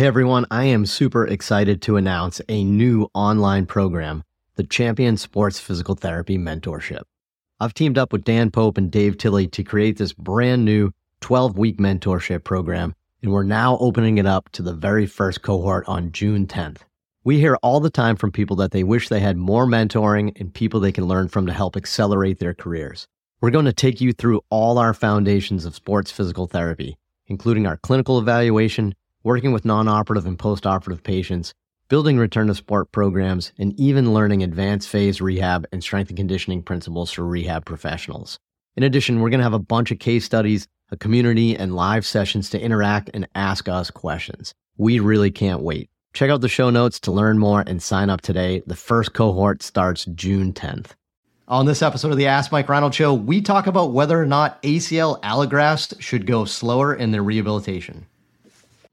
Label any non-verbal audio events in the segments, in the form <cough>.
Hey everyone, I am super excited to announce a new online program, the Champion Sports Physical Therapy Mentorship. I've teamed up with Dan Pope and Dave Tilley to create this brand new 12 week mentorship program, and we're now opening it up to the very first cohort on June 10th. We hear all the time from people that they wish they had more mentoring and people they can learn from to help accelerate their careers. We're going to take you through all our foundations of sports physical therapy, including our clinical evaluation, working with non operative and post operative patients, building return to sport programs, and even learning advanced phase rehab and strength and conditioning principles for rehab professionals. In addition, we're going to have a bunch of case studies, a community, and live sessions to interact and ask us questions. We really can't wait. Check out the show notes to learn more and sign up today. The first cohort starts June 10th. On this episode of the Ask Mike Reinold Show, we talk about whether or not ACL allografts should go slower in their rehabilitation.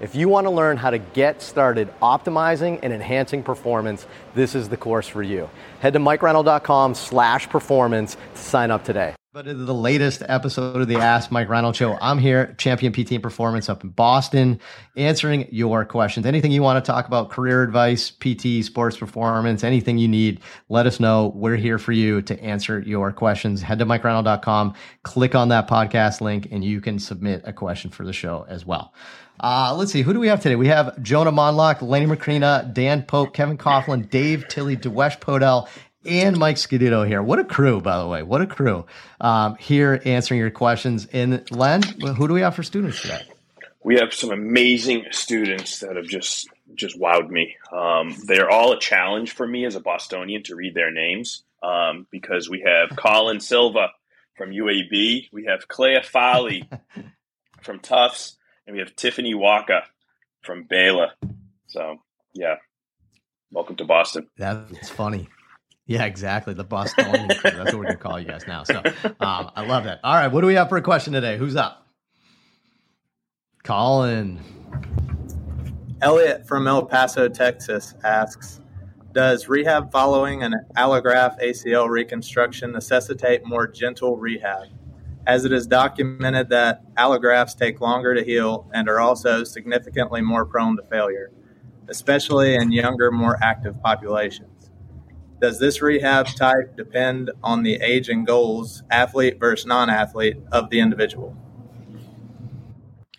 If you want to learn how to get started optimizing and enhancing performance, this is the course for you. Head to mikereinold.com slash performance to sign up today. But in the latest episode of the Ask Mike Reinold Show, I'm here, Champion PT and Performance up in Boston, answering your questions. Anything you want to talk about, career advice, PT, sports performance, anything you need, let us know. We're here for you to answer your questions. Head to mikereinold.com, click on that podcast link, and you can submit a question for the show as well. Uh, let's see, who do we have today? We have Jonah Monlock, Lenny Macrina, Dan Pope, Kevin Coughlin, Dave Tilley, Dewesh Podell, and Mike Scuderi here. What a crew, by the way. What a crew um, here answering your questions. And Len, who do we have for students today? We have some amazing students that have just just wowed me. Um, they're all a challenge for me as a Bostonian to read their names um, because we have <laughs> Colin Silva from UAB, we have Claire Foley <laughs> from Tufts, and we have Tiffany Walker from Baylor. So yeah, welcome to Boston. That's funny. Yeah, exactly. The Bostonian crew. That's what we're gonna call you guys now. So um, I love that. All right, what do we have for a question today? Who's up? Colin. Elliot from El Paso, Texas asks Does rehab following an allograft ACL reconstruction necessitate more gentle rehab? As it is documented that allografts take longer to heal and are also significantly more prone to failure, especially in younger, more active populations. Does this rehab type depend on the age and goals, athlete versus non athlete, of the individual?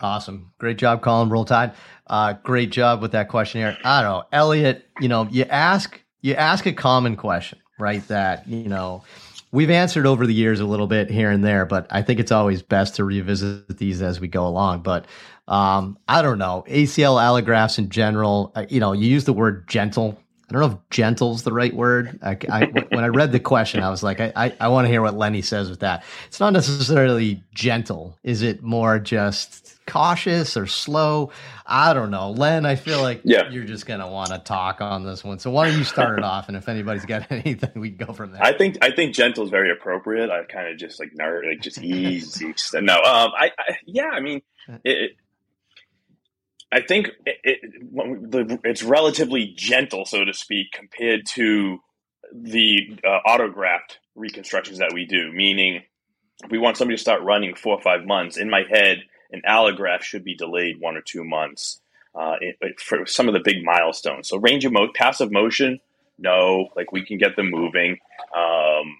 Awesome. Great job, Colin. Roll Tide. Uh, great job with that question here. I don't know, Elliot, you know, you ask you ask a common question, right? That, you know, we've answered over the years a little bit here and there, but I think it's always best to revisit these as we go along. But um, I don't know, ACL allografts in general, uh, you know, you use the word gentle I don't know if gentle's the right word. I, I, when I read the question, I was like, I, I, I want to hear what Lenny says with that. It's not necessarily gentle. Is it more just cautious or slow? I don't know. Len, I feel like yeah. you're just going to want to talk on this one. So why don't you start it off? And if anybody's got <laughs> anything, we can go from there. I think, I think gentle is very appropriate. I kind of just like, nerd, like just easy. <laughs> no, um, I, I, yeah, I mean, it, I think it, it, it's relatively gentle, so to speak, compared to the uh, autograft reconstructions that we do. Meaning, we want somebody to start running four or five months, in my head, an allograft should be delayed one or two months uh, it, for some of the big milestones. So range of motion, passive motion, no, like we can get them moving. Um,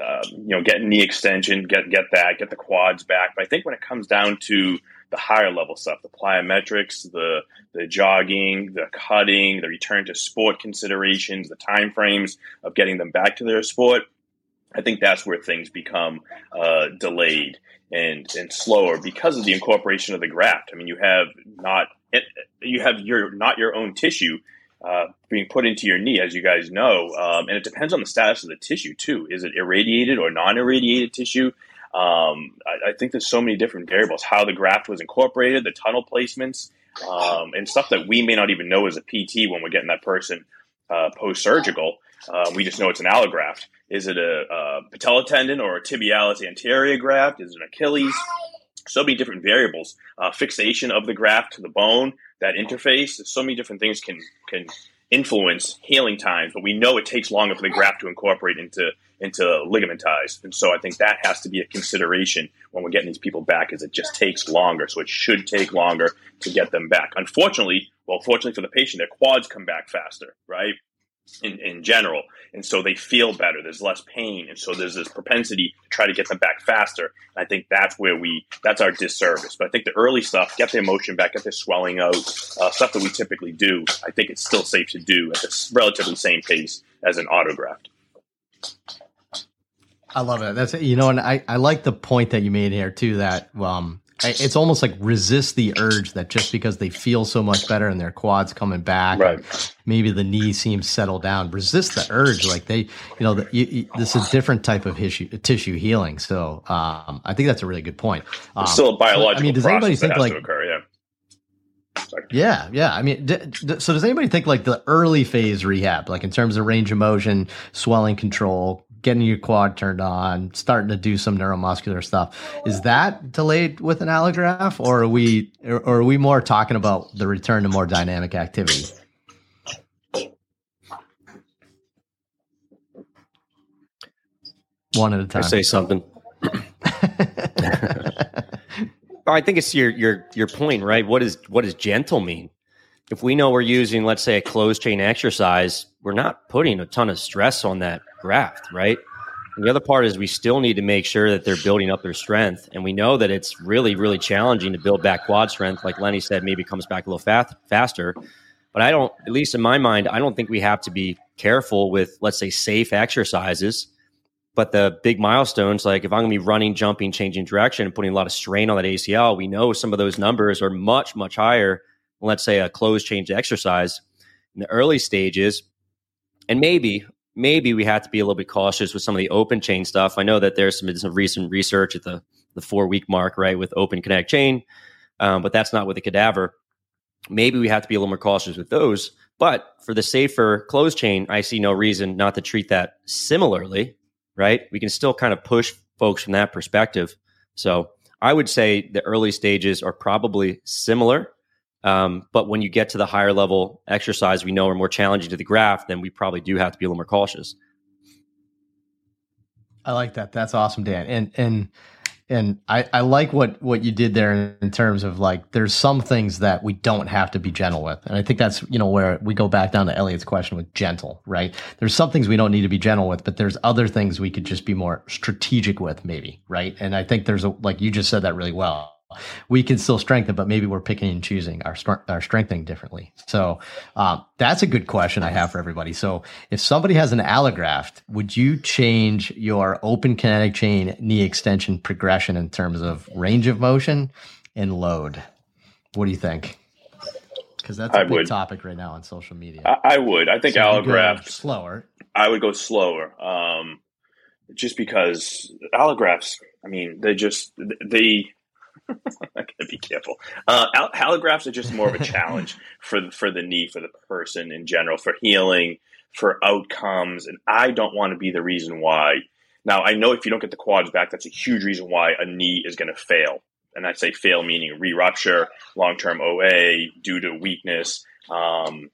uh, you know, get knee extension, get get that, get the quads back. But I think when it comes down to the higher level stuff, the plyometrics, the the jogging, the cutting, the return to sport considerations, the time frames of getting them back to their sport. I think that's where things become uh, delayed and and slower because of the incorporation of the graft. I mean, you have not you have your not your own tissue uh, being put into your knee, as you guys know, um, and it depends on the status of the tissue too. Is it irradiated or non-irradiated tissue? Um, I, I, think there's so many different variables. How the graft was incorporated, the tunnel placements, um, and stuff that we may not even know as a PT when we're getting that person uh, post surgical. Uh, we just know it's an allograft. Is it a, a patella tendon or a tibialis anterior graft? Is it an Achilles? So many different variables. Uh, fixation of the graft to the bone, that interface. So many different things can can influence healing times, but we know it takes longer for the graft to incorporate into into ligamentize. And so I think that has to be a consideration when we're getting these people back is it just takes longer. So it should take longer to get them back. Unfortunately, well, fortunately for the patient, their quads come back faster, right? in, in general. And so they feel better. There's less pain. And so there's this propensity to try to get them back faster. And I think that's where we, that's our disservice. But I think the early stuff, get the emotion back, get the swelling out, uh, stuff that we typically do, I think it's still safe to do at the relatively same pace as an autograft. I love it. That's you know, and I, I like the point that you made here too. That um, it's almost like resist the urge that just because they feel so much better and their quads coming back, right. maybe the knee seems settled down. Resist the urge, like they, you know, the, you, you, this is a different type of tissue tissue healing. So um, I think that's a really good point. Um, still a biological. I mean, does anybody think like? Occur, yeah. Yeah, yeah. I mean, d- d- so does anybody think like the early phase rehab, like in terms of range of motion, swelling control, getting your quad turned on, starting to do some neuromuscular stuff. Is that delayed with an allograft, or are we, or are we more talking about the return to more dynamic activity? One at a time. I say something. <laughs> I think it's your your your point, right? What is what does gentle mean? If we know we're using, let's say, a closed chain exercise, we're not putting a ton of stress on that graft, right? And the other part is we still need to make sure that they're building up their strength. And we know that it's really, really challenging to build back quad strength. Like Lenny said, maybe comes back a little fast, faster. But I don't, at least in my mind, I don't think we have to be careful with, let's say, safe exercises. But the big milestones, like if I'm going to be running, jumping, changing direction, and putting a lot of strain on that ACL, we know some of those numbers are much, much higher than, let's say, a closed chain exercise in the early stages. And maybe maybe we have to be a little bit cautious with some of the open chain stuff. I know that there's some, some recent research at the, the four week mark, right, with open kinetic chain, um, but that's not with the cadaver. Maybe we have to be a little more cautious with those. But for the safer closed chain, I see no reason not to treat that similarly, right? We can still kind of push folks from that perspective. So I would say the early stages are probably similar um, but when you get to the higher level exercise, we know are more challenging to the graft, then we probably do have to be a little more cautious. I like that. That's awesome, Dan. And and and I, I like what what you did there in terms of like there's some things that we don't have to be gentle with. And I think that's, you know, where we go back down to Elliot's question with gentle, right? There's some things we don't need to be gentle with, but there's other things we could just be more strategic with, maybe, right? And I think there's a like you just said that really well we can still strengthen, but maybe we're picking and choosing our our strengthening differently. So um, that's a good question I have for everybody. So if somebody has an allograft, would you change your open kinetic chain knee extension progression in terms of range of motion and load? What do you think? Because that's a I big would. topic right now on social media. I, I would. I think so allograft slower. I would go slower. Um, just because allografts, I mean, they just they <laughs> I gotta be careful. Uh, are just more of a challenge <laughs> for for the knee for the person in general for healing, for outcomes, and I don't want to be the reason why. Now I know if you don't get the quads back, that's a huge reason why a knee is going to fail, and I say fail meaning re-rupture, long term OA due to weakness. Um,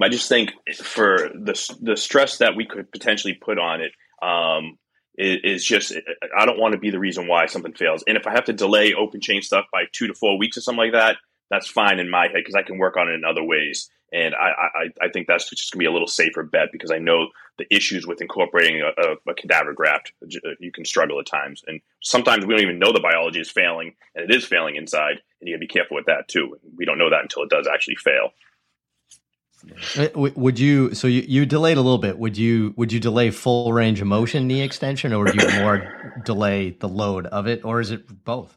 I just think for the the stress that we could potentially put on it, um, is just I don't want to be the reason why something fails. And if I have to delay open chain stuff by two to four weeks or something like that, that's fine in my head because I can work on it in other ways. And I, I, I think that's just going to be a little safer bet because I know the issues with incorporating a, a, a, cadaver graft. Uh, you can struggle at times, and sometimes we don't even know the biology is failing, and it is failing inside, and you got to be careful with that too. We don't know that until it does actually fail. Uh, would you? So you, you delayed a little bit. Would you? Would you delay full range of motion knee extension, or would you more <coughs> delay the load of it, or is it both?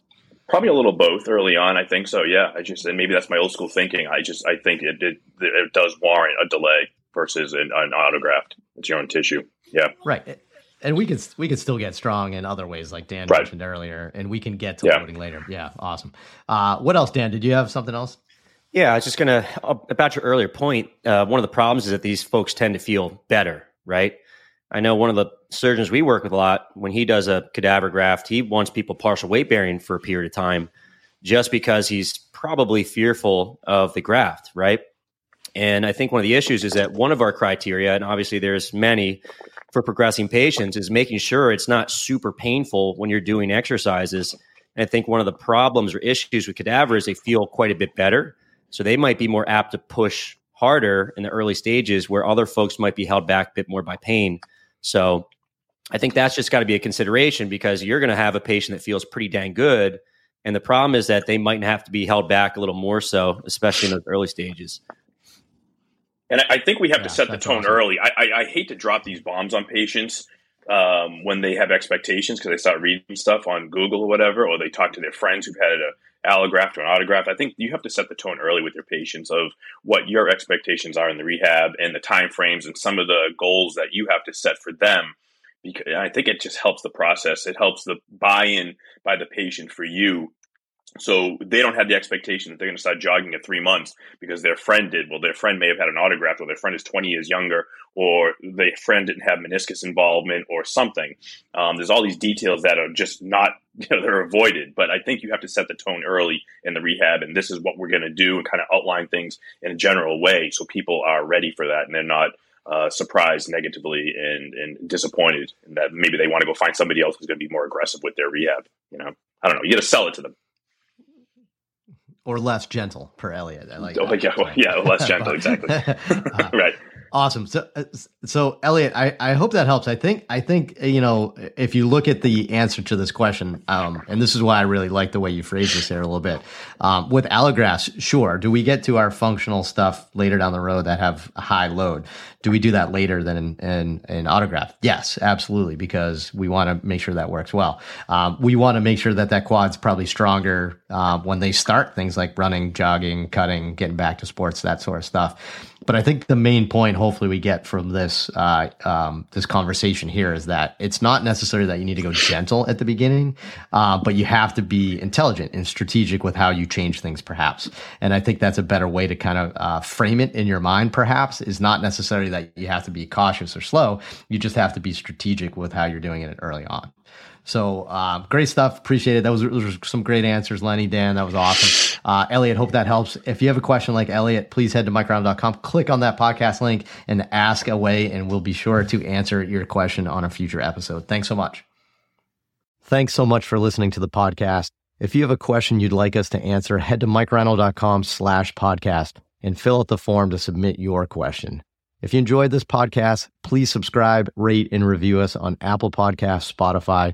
Probably a little both early on. I think so. Yeah. I just and maybe that's my old school thinking. I just I think it it, it does warrant a delay versus an, an autograft. It's your own tissue. Yeah. Right. And we could we could still get strong in other ways, like Dan right. mentioned earlier, and we can get to yeah. loading later. Yeah, awesome. Uh, what else, Dan? Did you have something else? Yeah, I was just gonna about your earlier point. Uh, one of the problems is that these folks tend to feel better, right? I know one of the surgeons we work with a lot. When he does a cadaver graft, he wants people partial weight bearing for a period of time, just because he's probably fearful of the graft, right? And I think one of the issues is that one of our criteria, and obviously there's many for progressing patients, is making sure it's not super painful when you're doing exercises. And I think one of the problems or issues with cadaver is they feel quite a bit better so they might be more apt to push harder in the early stages where other folks might be held back a bit more by pain. So I think that's just got to be a consideration because you're going to have a patient that feels pretty dang good. And the problem is that they might have to be held back a little more so, especially in those early stages. And I think we have yeah, to set the tone awesome. early. I, I, I, hate to drop these bombs on patients um, when they have expectations because they start reading stuff on Google or whatever, or they talk to their friends who've had a allograft or an autograft. I think you have to set the tone early with your patients of what your expectations are in the rehab and the time frames and some of the goals that you have to set for them. Because I think it just helps the process. It helps the buy-in by the patient for you so they don't have the expectation that they're going to start jogging at three months because their friend did. Well, their friend may have had an autograft, or their friend is 20 years younger, or their friend didn't have meniscus involvement, or something. Um, there's all these details that are just not, <laughs> you know, they're avoided. But I think you have to set the tone early in the rehab, and this is what we're going to do, and kind of outline things in a general way so people are ready for that and they're not uh, surprised negatively and, and disappointed and that maybe they want to go find somebody else who's going to be more aggressive with their rehab. You know, I don't know. You got to sell it to them or less gentle per Elliot. I like. Oh, yeah, well, yeah, less gentle, <laughs> exactly. <laughs> uh, <laughs> right. Awesome. So, uh, so Elliot, I, I hope that helps. I think, I think, you know, if you look at the answer to this question, um, and this is why I really like the way you phrase this here a little bit, um, with allografts, sure. Do we get to our functional stuff later down the road that have a high load? Do we do that later than in, in, in autograft? Yes, absolutely, because we want to make sure that works well. Um, we want to make sure that that quad's probably stronger uh, when they start things like running, jogging, cutting, getting back to sports, that sort of stuff. But I think the main point, hopefully, we get from this uh, um, this conversation here is that it's not necessary that you need to go gentle at the beginning, uh, but you have to be intelligent and strategic with how you change things, perhaps. And I think that's a better way to kind of uh, frame it in your mind. Perhaps is not necessarily that you have to be cautious or slow. You just have to be strategic with how you're doing it early on. So uh, great stuff. Appreciate it. That was, were some great answers, Lenny, Dan. That was awesome. Uh, Elliot, hope that helps. If you have a question like Elliot, please head to mikereinold.com, click on that podcast link, and ask away, and we'll be sure to answer your question on a future episode. Thanks so much. Thanks so much for listening to the podcast. If you have a question you'd like us to answer, head to mikereinold.com slash podcast and fill out the form to submit your question. If you enjoyed this podcast, please subscribe, rate, and review us on Apple Podcasts, Spotify,